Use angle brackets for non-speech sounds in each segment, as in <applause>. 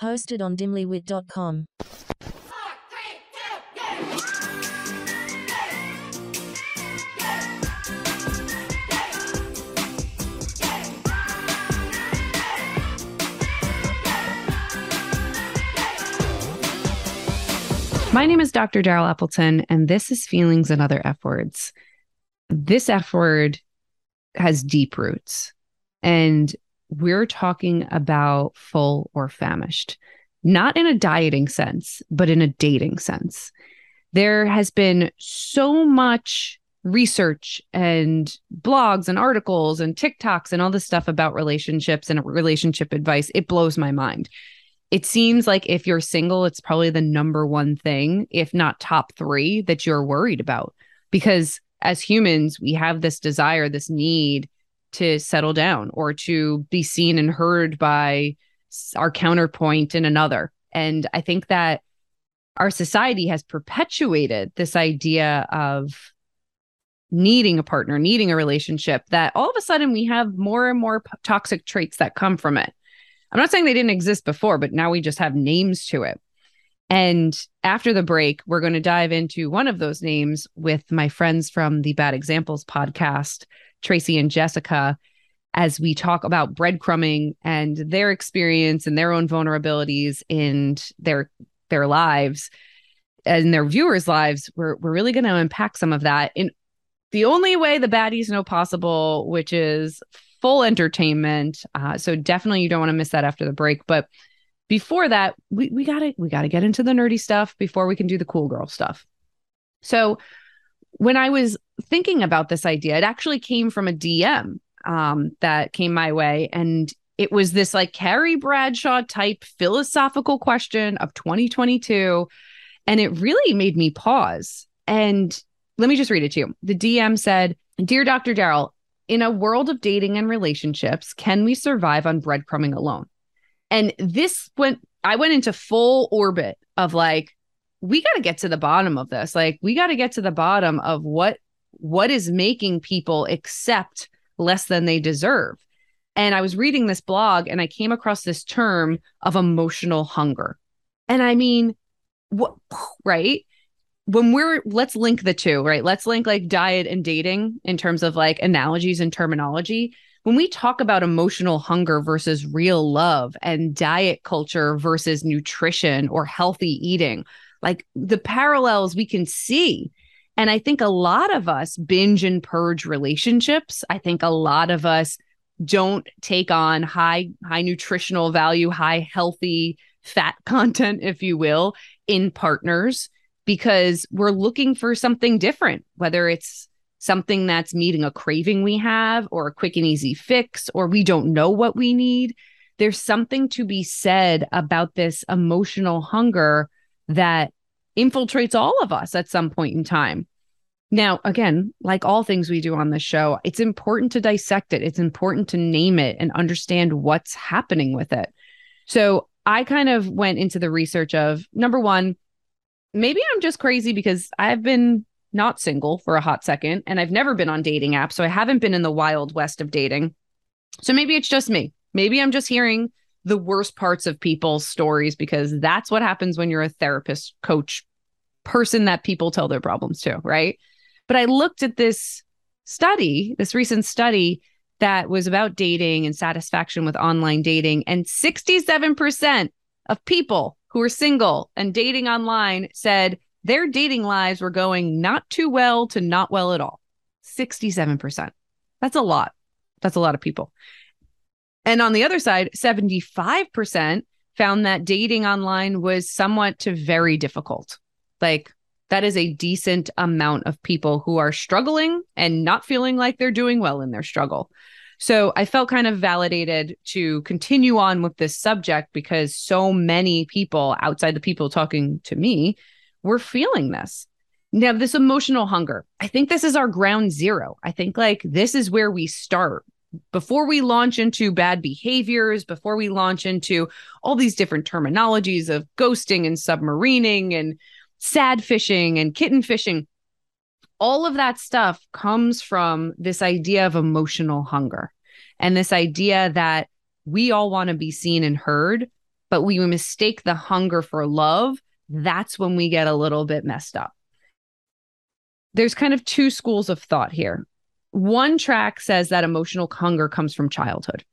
Hosted on dimlywit.com. My name is Dr. Daryl Appleton, and this is Feelings and Other F Words. This F word has deep roots, and we're talking about full or famished, not in a dieting sense, but in a dating sense. There has been so much research and blogs and articles and TikToks and all this stuff about relationships and relationship advice. It blows my mind it seems like if you're single, it's probably the number one thing, if not top three, that you're worried about. Because as humans, we have this desire, this need to settle down or to be seen and heard by our counterpoint in another. And I think that our society has perpetuated this idea of needing a partner, needing a relationship, that all of a sudden we have more and more toxic traits that come from it. I'm not saying they didn't exist before, but now we just have names to it. And after the break, we're going to dive into one of those names with my friends from the Bad Examples podcast, Tracy and Jessica, as we talk about breadcrumbing and their experience and their own vulnerabilities in their their lives and their viewers' lives. We're we're really going to unpack some of that in the only way the baddies know possible, which is full entertainment. Uh, so definitely you don't want to miss that after the break. But before that, we we gotta we gotta get into the nerdy stuff before we can do the cool girl stuff. So when I was thinking about this idea, it actually came from a DM um, that came my way, and it was this like Carrie Bradshaw type philosophical question of 2022, and it really made me pause. And let me just read it to you. The DM said, "Dear Dr. Daryl, in a world of dating and relationships, can we survive on breadcrumbing alone? And this went, I went into full orbit of like, we got to get to the bottom of this. Like, we got to get to the bottom of what what is making people accept less than they deserve. And I was reading this blog and I came across this term of emotional hunger. And I mean, what <sighs> right? when we're let's link the two, right? Let's link like diet and dating in terms of like analogies and terminology. When we talk about emotional hunger versus real love and diet culture versus nutrition or healthy eating, like the parallels we can see. And I think a lot of us binge and purge relationships. I think a lot of us don't take on high high nutritional value, high healthy fat <laughs> content if you will in partners because we're looking for something different, whether it's something that's meeting a craving we have or a quick and easy fix, or we don't know what we need. There's something to be said about this emotional hunger that infiltrates all of us at some point in time. Now, again, like all things we do on the show, it's important to dissect it. It's important to name it and understand what's happening with it. So I kind of went into the research of number one, maybe I'm just crazy because I've been not single for a hot second and I've never been on dating apps. So I haven't been in the wild west of dating. So maybe it's just me. Maybe I'm just hearing the worst parts of people's stories because that's what happens when you're a therapist, coach, person that people tell their problems to, right? But I looked at this study, this recent study that was about dating and satisfaction with online dating, and 67% of people who were single and dating online said their dating lives were going not too well to not well at all. 67%. That's a lot. That's a lot of people. And on the other side, 75% found that dating online was somewhat to very difficult. Like that is a decent amount of people who are struggling and not feeling like they're doing well in their struggle. So I felt kind of validated to continue on with this subject because so many people outside the people talking to me were feeling this. Now, this emotional hunger, I think this is our ground zero. I think like this is where we start before we launch into bad behaviors, before we launch into all these different terminologies of ghosting and submarining and sad fishing and kitten fishing, all of that stuff comes from this idea of emotional hunger and this idea that we all want to be seen and heard, but we mistake the hunger for love. That's when we get a little bit messed up. There's kind of two schools of thought here. One track says that emotional hunger comes from childhood,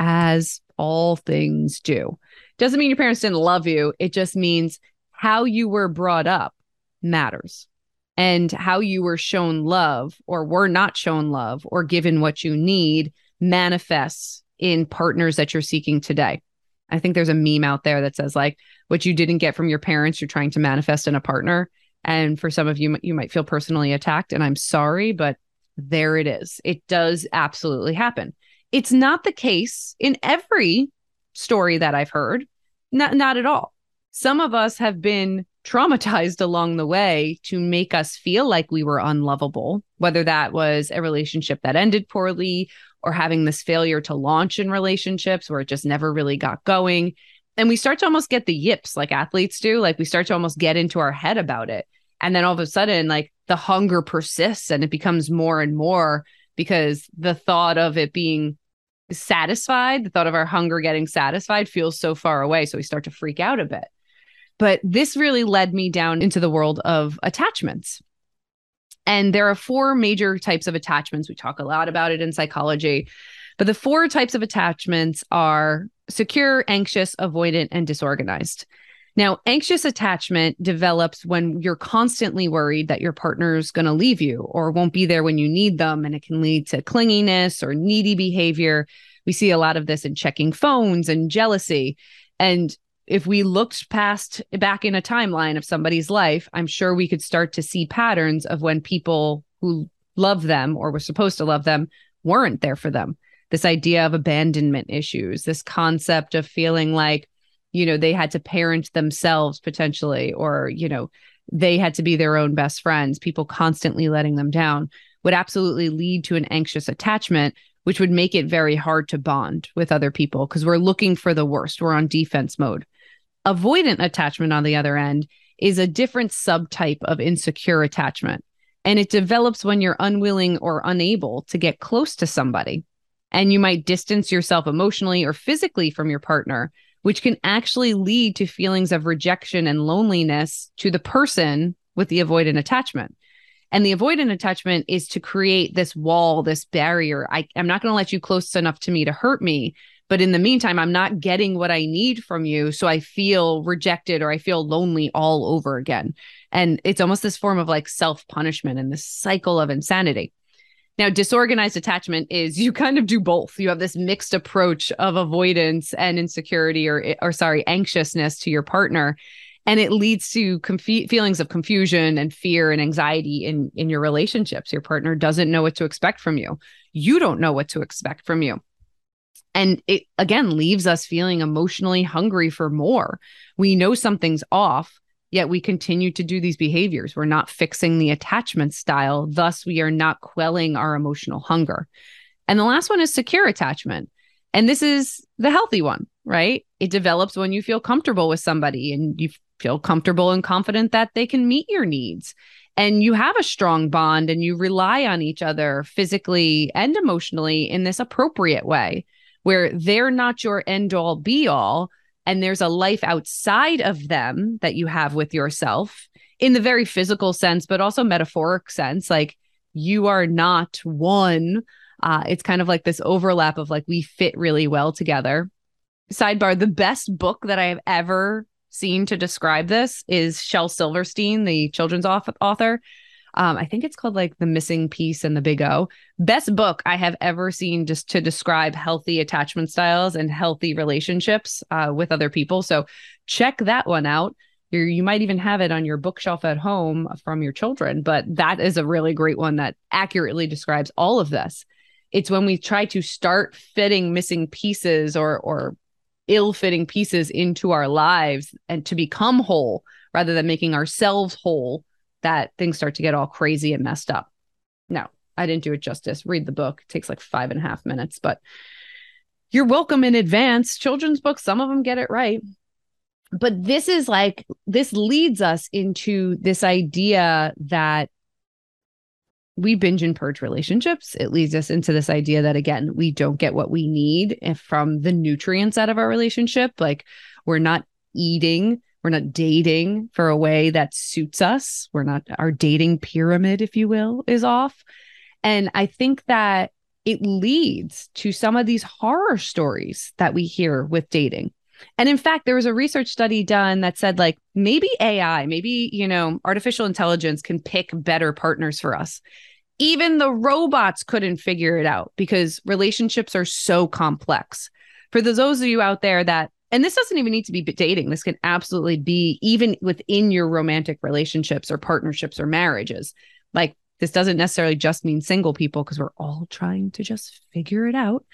as all things do. Doesn't mean your parents didn't love you. It just means how you were brought up matters and how you were shown love or were not shown love or given what you need manifests in partners that you're seeking today. I think there's a meme out there that says like what you didn't get from your parents you're trying to manifest in a partner and for some of you you might feel personally attacked and I'm sorry but there it is. It does absolutely happen. It's not the case in every story that I've heard. Not not at all. Some of us have been traumatized <laughs> along the way to make us feel like we were unlovable, whether that was a relationship that ended poorly or having this failure to launch in relationships where it just never really got going. And we start to almost get the yips like athletes do. Like we start to almost get into our head about it. And then all of a sudden, like the hunger persists and it becomes more and more because the thought of it being satisfied, the thought of our hunger getting satisfied feels so far away. So we start to freak out a bit. But this really led me down into the world of attachments. And there are four major types of attachments. We talk a lot about it in psychology. But the four types of attachments are secure, anxious, avoidant, and disorganized. Now, anxious attachment develops when you're constantly worried that your partner's going to leave you or won't be there when you need them. And it can lead to clinginess or needy behavior. We see a lot of this in checking phones and jealousy. And if we looked past back in a timeline of somebody's life, I'm sure we could start to see patterns of when people who love them or were supposed to love them weren't there for them. This idea of abandonment issues, this concept of feeling like you know they had to parent themselves potentially or you know they had to be their own best friends people constantly letting them down would absolutely lead to an anxious attachment which would make it very hard to bond with other people because we're looking for the worst we're on defense mode. Avoidant attachment on the other end is a different subtype of insecure attachment and it develops when you're unwilling or unable to get close to somebody and you might distance yourself emotionally or physically from your partner which can actually lead to feelings of rejection and loneliness to the person with the avoidant attachment. And the avoidant attachment is to create this wall, this barrier. I, am not going to let you close enough to me to hurt me. But in the meantime, I'm not getting what I need from you. So I feel rejected or I feel lonely all over again. And it's almost this form of like self punishment and this cycle of insanity. Now, disorganized attachment is you kind of do both. You have this mixed approach of avoidance and insecurity or or sorry, anxiousness to your partner and it leads to feelings of confusion and fear and anxiety in in your relationships. Your partner doesn't know what to expect from you. You don't know what to expect from you. And it again leaves us feeling emotionally hungry for more. We know something's off, Yet we continue to do these behaviors. We're not fixing the attachment style. Thus, we are not quelling our emotional hunger. And the last one is secure attachment. And this is the healthy one, right? It develops when you feel comfortable with somebody and you feel comfortable and confident that they can meet your needs. And you have a strong bond and you rely on each other physically and emotionally in this appropriate way where they're not your end all be all, and there's a life outside of them that you have with yourself in the very physical sense but also metaphoric sense like you are not one. Uh, it's kind of like this overlap of like we fit really well together. Sidebar the best book that i have ever seen to describe this is shel silverstein the children's author um, I think it's called like The Missing Piece and the Big O. Best book I have ever seen just to describe healthy attachment styles and healthy relationships uh, with other people. So check that one out. You're, you might even have it on your bookshelf at home from your children, but that is a really great one that accurately describes all of this. It's when we try to start fitting missing pieces or or ill-fitting pieces into our lives and to become whole rather than making ourselves whole that things start to get all crazy and messed up. No, I didn't do it justice. Read the book. It takes like five and a half minutes, but you're welcome in advance. Children's books, some of them get it right. But this is like, this leads us into this idea that we binge and purge relationships. It leads us into this idea that, again, we don't get what we need from the nutrients out of our relationship. Like, we're not eating we're not dating for a way that suits us. We're not, our dating pyramid, if you will, is off. And I think that it leads to some of these horror stories that we hear with dating. And in fact, there was a research study done that said, like, maybe AI, maybe, you know, artificial intelligence can pick better partners for us. Even the robots couldn't figure it out because relationships are so complex. For those of you out there that and this doesn't even need to be dating. This can absolutely be even within your romantic relationships or partnerships or marriages. Like this doesn't necessarily just mean single people because we're all trying to just figure it out.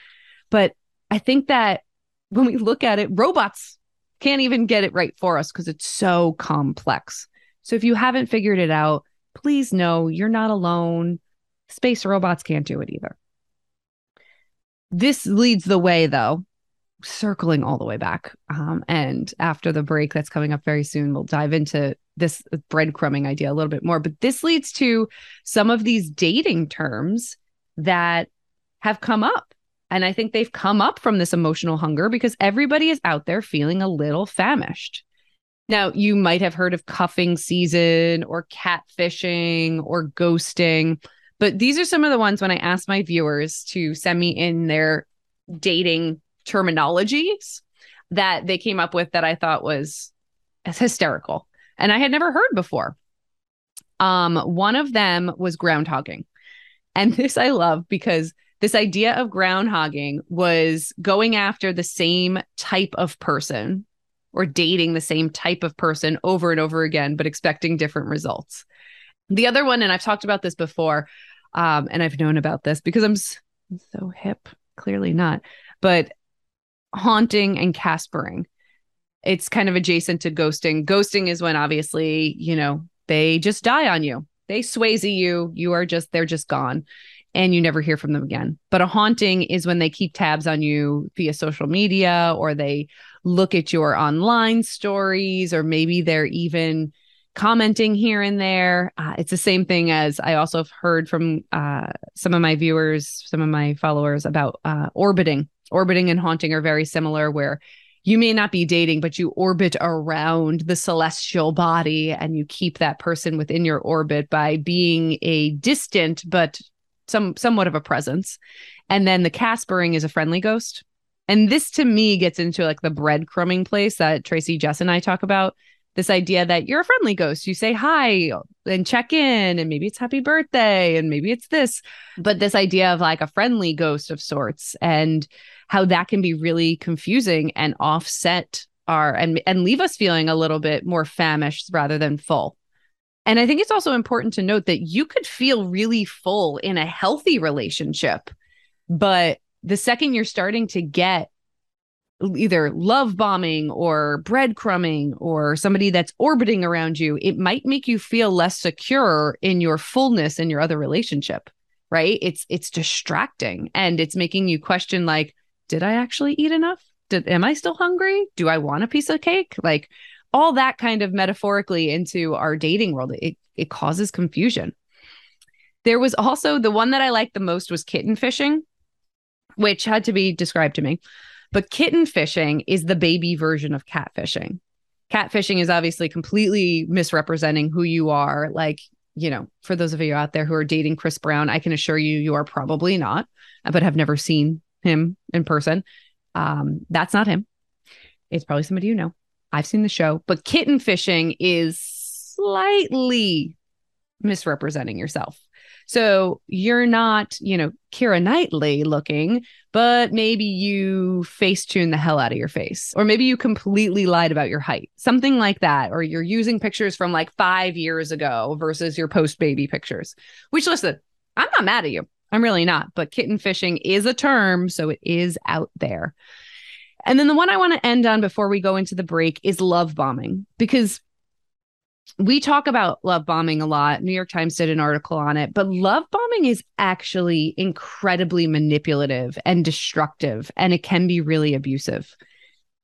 But i think that when we look at it robots can't even get it right for us because it's so complex. So if you haven't figured it out please know you're not alone. Space robots can't do it either. This leads the way though circling all the way back. Um, and after the break that's coming up very soon, we'll dive into this breadcrumbing idea a little bit more. But this leads to some of these dating terms that have come up. And I think they've come up from this emotional hunger because everybody is out there feeling a little famished. Now, you might have heard of cuffing season or catfishing or ghosting, but these are some of the ones when I asked my viewers to send me in their dating terminologies that they came up with that I thought was hysterical and I had never heard before. Um, one of them was groundhogging. And <laughs> this I love because this idea of groundhogging was going after the same type of person or dating the same type of person over and over again, but expecting different results. The other one, and I've talked about this before, um, and I've known about this because I'm so hip, clearly not, but haunting and caspering. It's kind of adjacent to ghosting. Ghosting is when obviously, you know, they just die on you. They Swayze you. You are just, they're just gone and you never hear from them again. But a haunting is when they keep tabs on you via social media or they look at your online stories or maybe they're even commenting here and there. Uh, it's the same thing as I also have heard from uh, some of my viewers, some of my followers about uh, orbiting orbiting and haunting are very similar where you may not be dating but you orbit around the celestial body and you keep that person within your orbit by being a distant but some somewhat of a presence. And then the caspering is a friendly ghost. And this to me gets into like the breadcrumbing place that tracy jess and i talk about this idea that you're a friendly ghost. You say hi and check in, and maybe it's happy birthday, and maybe it's this, but this idea of like a friendly ghost of sorts and how that can be really confusing and offset our and and leave us feeling a little bit more famished rather than full. And I think it's also important to note that you could feel really full in a healthy relationship, but the second you're starting to get either love bombing or breadcrumbing or somebody that's orbiting around you, it might make you feel less secure in your fullness in your other relationship, right? It's it's distracting and it's making you question like, did I actually eat enough? Did am I still hungry? Do I want a piece of cake? Like all that kind of metaphorically into our dating world, it it causes confusion. There was also the one that I liked the most was kitten fishing, which had to be described to me but kitten fishing is the baby version of catfishing. Catfishing is obviously completely misrepresenting who you are. Like, you know, for those of you out there who are dating Chris Brown, I can assure you, you are probably not, but have never seen him in person. Um, that's not him. It's probably somebody you know. I've seen the show, but kitten fishing is slightly misrepresenting yourself. So you're not, you know, Keira Knightley looking, but maybe you face tune the hell out of your face, or maybe you completely lied about your height, something like that, or you're using pictures from like five years ago versus your post baby pictures. Which, listen, I'm not mad at you. I'm really not, but kitten fishing is a term. So it is out there. And then the one I want to end on before we go into the break is love bombing, because we talk about love bombing a lot. New York Times did an article on it, but love bombing is actually incredibly manipulative and destructive, and it can be really abusive.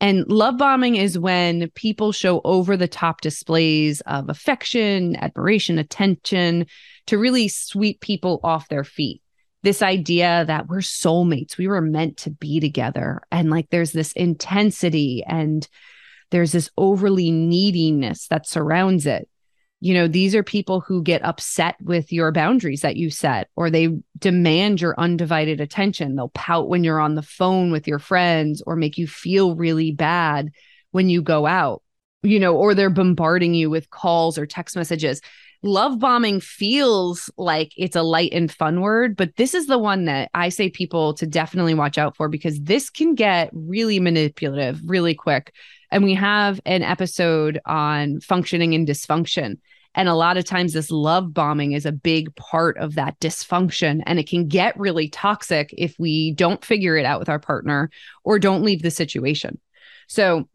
And love bombing is when people show over the top displays of affection, admiration, attention to really sweep people off their feet. This idea that we're soulmates, we were meant to be together. And like there's this intensity and there's this overly neediness that surrounds it. You know, these are people who get upset with your boundaries that you set, or they demand your undivided attention. They'll pout when you're on the phone with your friends, or make you feel really bad when you go out, you know, or they're bombarding you with calls or text messages. Love bombing feels like it's a light and fun word, but this is the one that I say people to definitely watch out for because this can get really manipulative really quick and we have an episode on functioning and dysfunction. And a lot of times, this love bombing is a big part of that dysfunction. And it can get really toxic if we don't figure it out with our partner or don't leave the situation. So,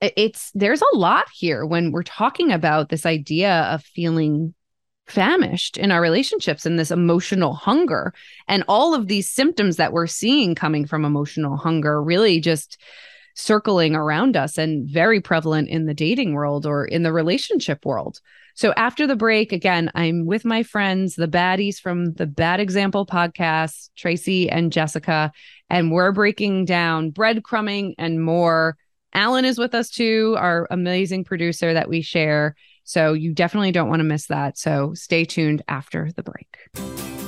it's there's a lot here when we're talking about this idea of feeling famished in our relationships and this emotional hunger and all of these symptoms that we're seeing coming from emotional hunger really just circling around us and very prevalent in the dating world or in the relationship world. So after the break, again, I'm with my friends, the baddies from the Bad Example podcast, Tracy and Jessica, and we're breaking down breadcrumbing and more. Alan is with us too, our amazing producer that we share. So you definitely don't want to miss that. So stay tuned after the break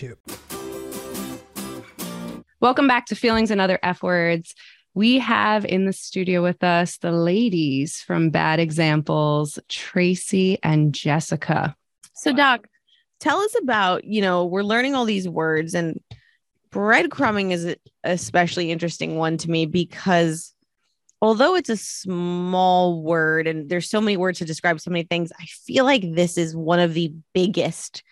YouTube. Welcome back to Feelings and Other F Words. We have in the studio with us the ladies from Bad Examples, Tracy and Jessica. So, Doc, tell us about, you know, we're learning all these words and breadcrumbing is an especially interesting one to me because although it's a small word and there's so many words to describe so many things, I feel like this is one of the biggest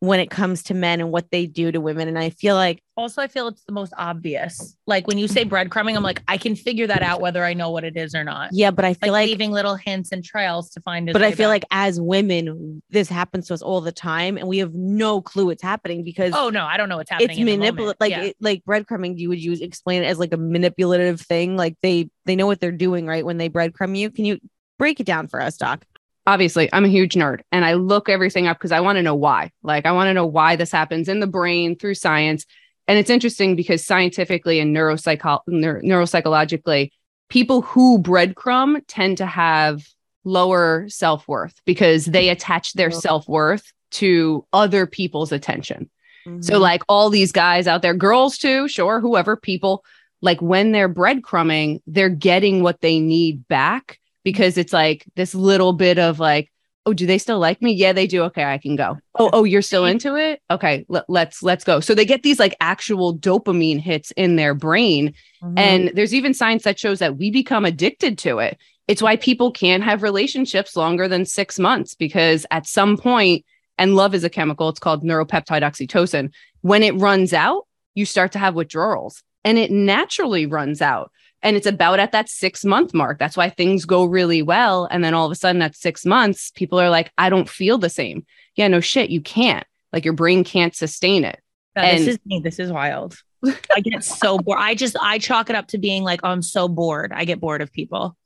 when it comes to men and what they do to women. And I feel like also I feel it's the most obvious. Like when you say breadcrumbing, I'm like, I can figure that out whether I know what it is or not. Yeah, but I feel like, like leaving little hints and trails to find. it. But I feel back. like as women, this happens to us all the time, and we have no clue it's happening because oh no, I don't know what's happening. It's manipulative. Like yeah. it, like breadcrumbing. You would use explain it as like a manipulative thing. Like they they know what they're doing right when they breadcrumb you. Can you break it down for us, Doc? Obviously I'm a huge nerd and I look everything up because I want to know why. Like I want to know why this happens in the brain through science. And it's interesting because scientifically and neuropsycho- neuro- neuropsychologically, people who breadcrumb tend to have lower self-worth because they attach their self-worth to other people's attention. Mm-hmm. So like all these guys out there, girls too, sure, whoever people like when they're breadcrumbing, they're getting what they need back because it's like this little bit of like oh do they still like me? Yeah they do. Okay i can go. Oh oh you're still into it? Okay l- let's let's go. So they get these like actual dopamine hits in their brain. Mm-hmm. and there's even science that shows that we become addicted to it. It's why people can't have relationships longer than 6 months because at some point and love is a chemical it's called neuropeptide oxytocin. When it runs out you start to have withdrawals and it naturally runs out and it's about at that six month mark. That's why things go really well. And then all of a sudden, at six months, people are like, I don't feel the same. Yeah, no shit, you can't. Like your brain can't sustain it. Yeah, and- this is me. This is wild. <laughs> I get so bored. I just, I chalk it up to being like, oh, I'm so bored. I get bored of people.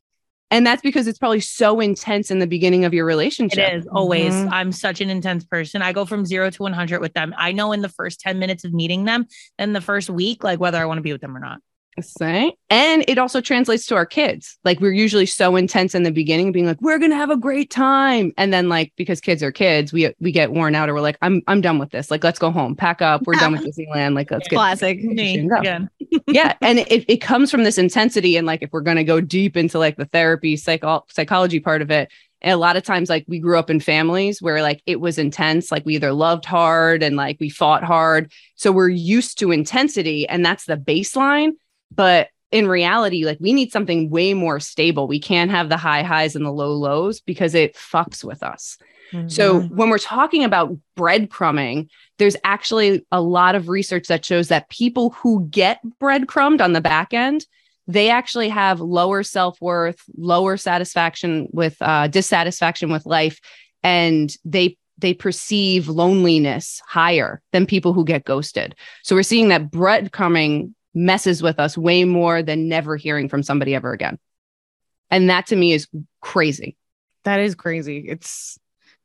And that's because it's probably so intense in the beginning of your relationship. It is always. Mm-hmm. I'm such an intense person. I go from zero to 100 with them. I know in the first 10 minutes of meeting them, in the first week, like whether I want to be with them or not. Say, and it also translates to our kids. Like we're usually so intense in the beginning, being like, "We're gonna have a great time," and then like because kids are kids, we we get worn out, or we're like, "I'm I'm done with this. Like let's go home, pack up. We're done with <laughs> Disneyland. Like let's get Classic. Me again. <laughs> yeah and it, it comes from this intensity and like if we're to go deep into like the therapy psycho- psychology part of it and a lot of times like we grew up in families where like it was intense like we either loved hard and like we fought hard so we're used to intensity and that's the baseline but in reality like we need something way more stable we can't have the high highs and the low lows because it fucks with us so Mm-hmm. when we're talking about breadcrumbing, there's actually a lot of research that shows that people who get breadcrumbed on the back end, they actually have lower self-worth, lower satisfaction with uh, dissatisfaction with life, and they they perceive loneliness higher than people who get ghosted. So we're seeing that breadcrumbing messes with us way more than never hearing from somebody ever again. And that to me is crazy. That is crazy. It's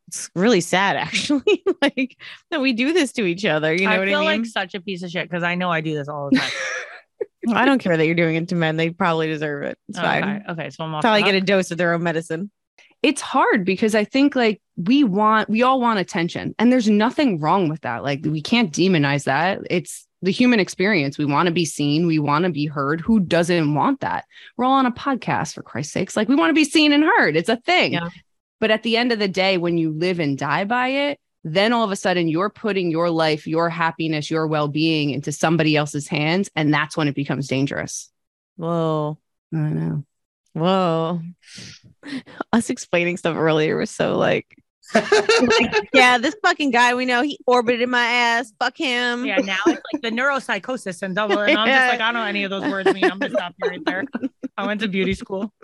it's really sad <laughs> actually. <laughs> like that we do this to each other. You know I what feel I mean? like such a piece of shit because I know I do this all the time. <laughs> I don't care that you're doing it to men. They probably deserve it. It's fine. okay. okay, so I'm off. Probably get a dose of their own medicine. it's hard because I think like we want, we all want attention, and there's nothing wrong with that. Like we can't demonize that. It's the human experience. We want to be seen, we want to be heard. Who doesn't want that? We're all on a podcast, for Christ's sakes. Like we want to be seen and heard. It's a thing. Yeah. But at the end of the day, when you live and die by it, then all of a sudden you're putting your life, your happiness, your well being into somebody else's hands. And that's when it becomes dangerous. Whoa. I know. Whoa. <laughs> Us explaining stuff earlier was so like, like, yeah, this fucking guy we know, he orbited my ass. Fuck him. Yeah, now it's like the neuropsychosis and double. And I'm just like, I don't know any of those words mean. I'm gonna stop you right there. I went to beauty school. <laughs>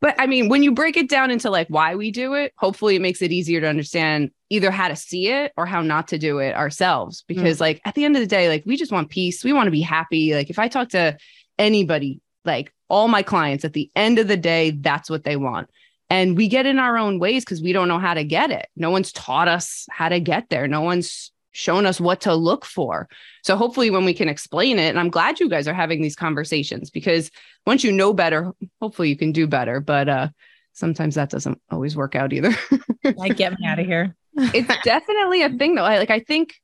But I mean, when you break it down into like why we do it, hopefully it makes it easier to understand either how to see it or how not to do it ourselves. Hmm. Because, like, at the end of the day, like, we just want peace. We want to be happy. Like, if I talk to anybody, like all my clients, at the end of the day, that's what they want. And we get in our own ways because we don't know how to get it. No one's taught us how to get there. No one's shown us what to look for. So hopefully when we can explain it, and I'm glad you guys are having these conversations because once you know better, hopefully you can do better. But uh sometimes that doesn't always work out either. <laughs> Like, get me out of here. it's definitely a thing though. I like I think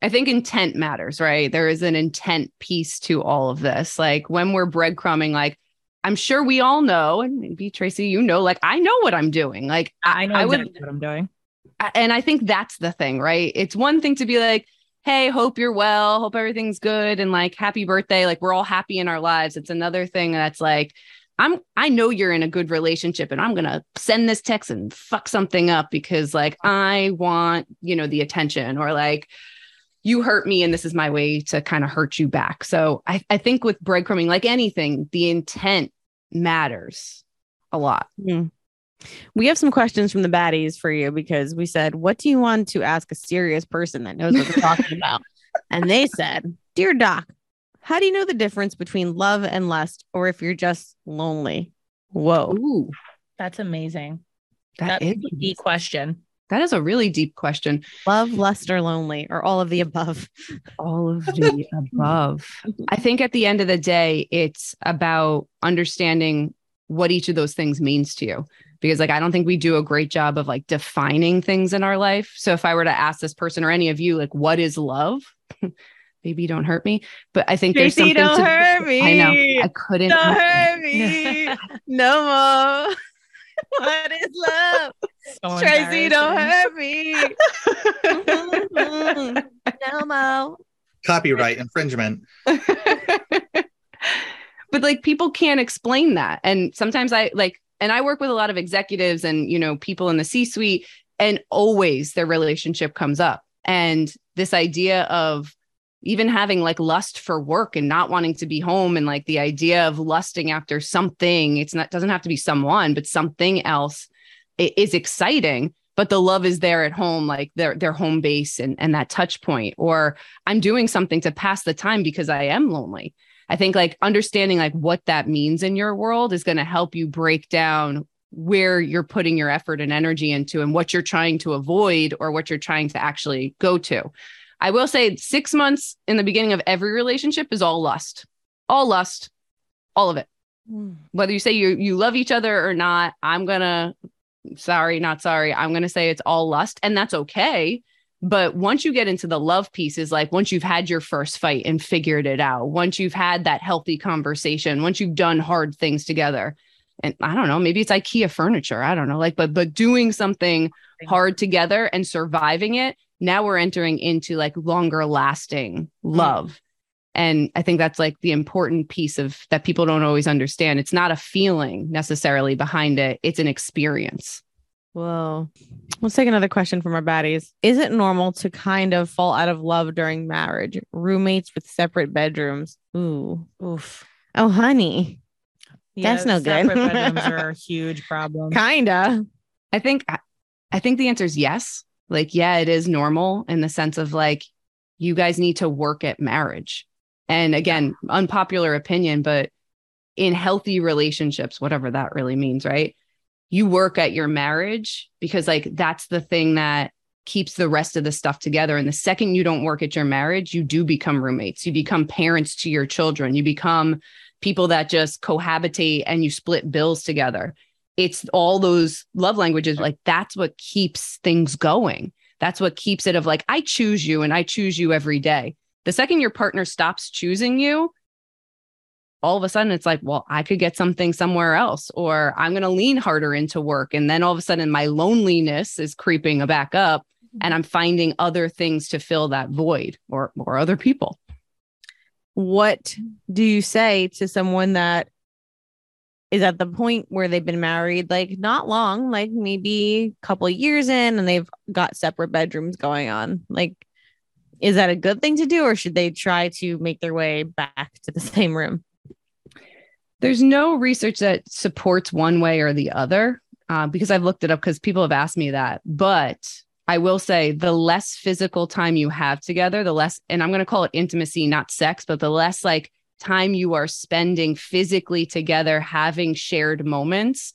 I think intent matters, right? There is an intent piece to all of this. Like when we're breadcrumbing, like I'm sure we all know, and maybe Tracy, you know, like I know what I'm doing. Like I know I would- exactly what I'm doing. And I think that's the thing, right? It's one thing to be like, hey, hope you're well, hope everything's good, and like happy birthday. Like we're all happy in our lives. It's another thing that's like, I'm I know you're in a good relationship and I'm gonna send this text and fuck something up because like I want, you know, the attention or like you hurt me and this is my way to kind of hurt you back. So I, I think with breadcrumbing, like anything, the intent matters a lot. Hmm. We have some questions from the baddies for you because we said, What do you want to ask a serious person that knows what they're talking about? <laughs> And they said, Dear Doc, how do you know the difference between love and lust or if you're just lonely? Whoa. Ooh, That's amazing. that That's is the question. That is a really deep question. Love, lust, or lonely, or all of the above. all of the above. I think at the end of the day, it's about understanding what each of those things means to you. Because like I don't think we do a great job of like defining things in our life. So if I were to ask this person or any of you, like, what is love? <laughs> Maybe don't hurt me. But I think there's something don't to hurt me. I know. I couldn't Don't hurt me <laughs> no more. What is love? So Tracy, don't hurt me. Mhm. no more. Copyright infringement. <laughs> but like people can't explain that and sometimes i like and i work with a lot of executives and you know people in the c suite and always their relationship comes up and this idea of even having like lust for work and not wanting to be home and like the idea of lusting after something it's not doesn't have to be someone but something else i- is exciting but the love is there at home like their their home base and and that touch point or i'm doing something to pass the time because i am lonely I think like understanding like what that means in your world is going to help you break down where you're putting your effort and energy into and what you're trying to avoid or what you're trying to actually go to. I will say six months in the beginning of every relationship is all lust, all lust, all of it. Hmm. Whether you say you you love each other or not, I'm gonna sorry, not sorry. I'm gonna say it's all lust, and that's okay. But once you get into the love pieces, like once you've had your first fight and figured it out, once you've had that healthy conversation, once you've done hard things together, and I don't know, maybe it's IKEA furniture. I don't know, like, but but doing something hard together and surviving it, now we're entering into like longer lasting mm. love. And I think that's like the important piece of that people don't always understand. It's not a feeling necessarily behind it, it's an experience. Whoa. Let's take another question from our baddies. Is it normal to kind of fall out of love during marriage? Roommates with separate bedrooms. Ooh. Oof. Oh, honey. That's no good. separate bedrooms are a <laughs> huge problem. Kinda. I think I think the answer is yes. Like, yeah, it is normal in the sense of like you guys need to work at marriage. And again, unpopular opinion, but in healthy relationships, whatever that really means, right? You work at your marriage because like that's the thing that keeps the rest of the stuff together. And the second you don't work at your marriage, you do become roommates. You become parents to your children. You become people that just cohabitate and you split bills together it's all those love languages like that's what keeps things going. That's what keeps it of like i choose you and i choose you every day. The second your partner stops choosing you all of a sudden it's like well i could get something somewhere else or i'm going to lean harder into work and then all of a sudden my loneliness is creeping back up mm-hmm. and i'm finding other things to fill that void or or other people. What do you say to someone that is at the point where they've been married like not long, like maybe a couple years in and they've got separate bedrooms going on? Like is that a good thing to do or should they try to make their way back to the <laughs> same room? There's no research that supports one way or the other uh, because I've looked it up because people have asked me that. But I will say the less physical time you have together, the less, and I'm going to call it intimacy, not sex, but the less like time you are spending physically together, having shared moments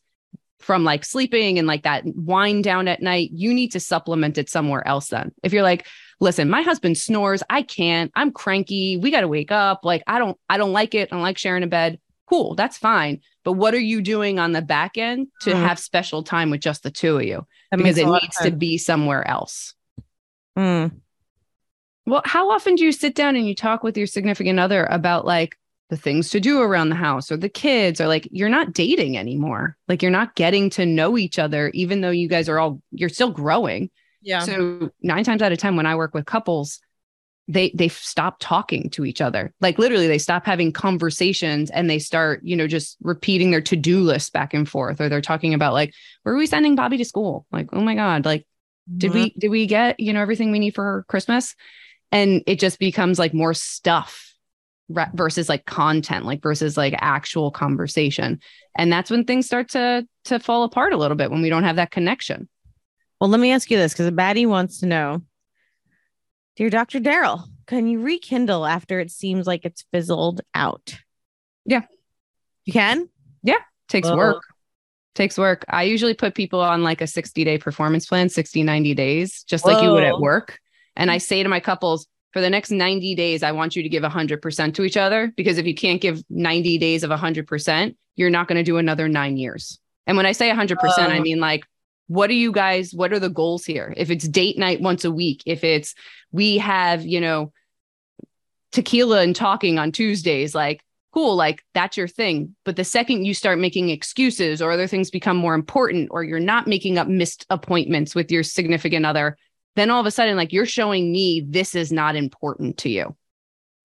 from like sleeping and like that wind down at night, you need to supplement it somewhere else then. If you're like, listen, my husband snores, I can't, I'm cranky, we got to wake up. Like, I don't, I don't like it. I don't like sharing a bed. Cool, that's fine. But what are you doing on the back end to Mhm. have special time with just the two of you? That because it needs to be somewhere else. Mm. Well, how often do you sit down and you talk with your significant other about like the things to do around the house or the kids or like you're not dating anymore? Like you're not getting to know each other, even though you guys are all, you're still growing. Yeah. So nine times out of 10, when I work with couples, they they stop talking to each other. Like literally, they stop having conversations and they start, you know, just repeating their to-do list back and forth, or they're talking about like, where are we sending Bobby to school? Like, oh my God, like did mm-hmm. we did we get you know everything we need for christmas and it just becomes like more stuff versus like content like versus like actual conversation and that's when things start to to fall apart a little bit when we don't have that connection Well, let me ask you this because a baddie wants to know Dear Dr. Daryl, can you rekindle after it seems like it's fizzled out? Yeah. You can? Yeah takes Whoa. work takes work i usually put people on like a 60 day performance plan 60 90 days just like you would at work and i mm-hmm. say to my couples for the next 90 days i want you to give 100% to each other because if you can't give 90 days of 100% you're not going to do another nine years and when i say 100% i Oh. mean like what are you guys what are the goals here if it's date night once a week if it's we have you know tequila and talking on tuesdays like cool, like that's your thing. But the second you start making excuses or other things become more important, or you're not making up missed appointments with your significant other, then all of a sudden, like you're showing me this is not important to you.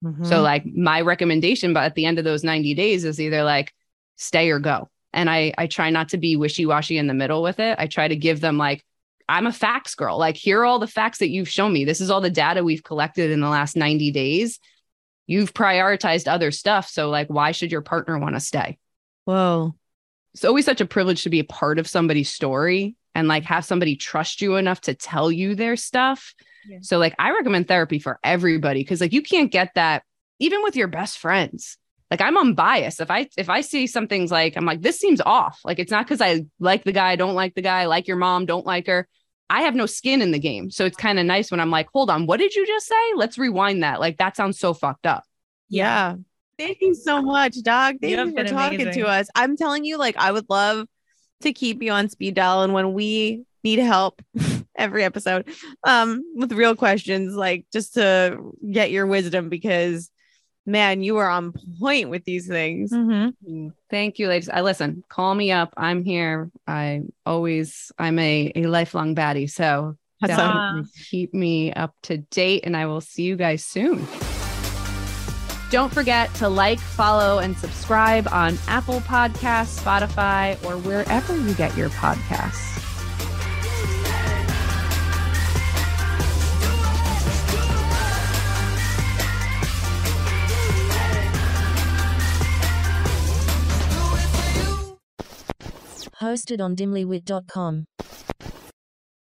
Mm-hmm. So, like, my recommendation, but at the end of those 90 days is either like stay or go. And I, I try not to be wishy washy in the middle with it. I try to give them like, I'm a facts girl. Like, here are all the facts that you've shown me. This is all the data we've collected in the last 90 days. You've prioritized other stuff. So, like, why should your partner want to stay? Whoa. It's always such a privilege to be a part of somebody's story and like have somebody trust you enough to tell you their stuff. Yeah. So, like, I recommend therapy for everybody because, like, you can't get that even with your best friends. Like, I'm unbiased. If I if I see something's like, I'm like, this seems off. Like, it's not because I like the guy, don't like the guy, like your mom, don't like her. I have no skin in the game. So it's kind of nice when I'm like, hold on, what did you just say? Let's rewind that. Like that sounds so fucked up. Yeah. Thank you so much, Doc. Thank You you for talking amazing. to us. I'm telling you, like, I would love to keep you on speed dial. And when we need help <laughs> every episode, um, with real questions, like just to get your wisdom, because man, you are on point with these things. Mm-hmm. Thank you, ladies. I listen, call me up. I'm here. I always, I'm a, a lifelong baddie. So Awesome. keep me up to date and I will see you guys soon. Don't forget to like, follow, and subscribe on Apple Podcasts, Spotify, or wherever you get your podcasts. Hosted on dimlywit.com.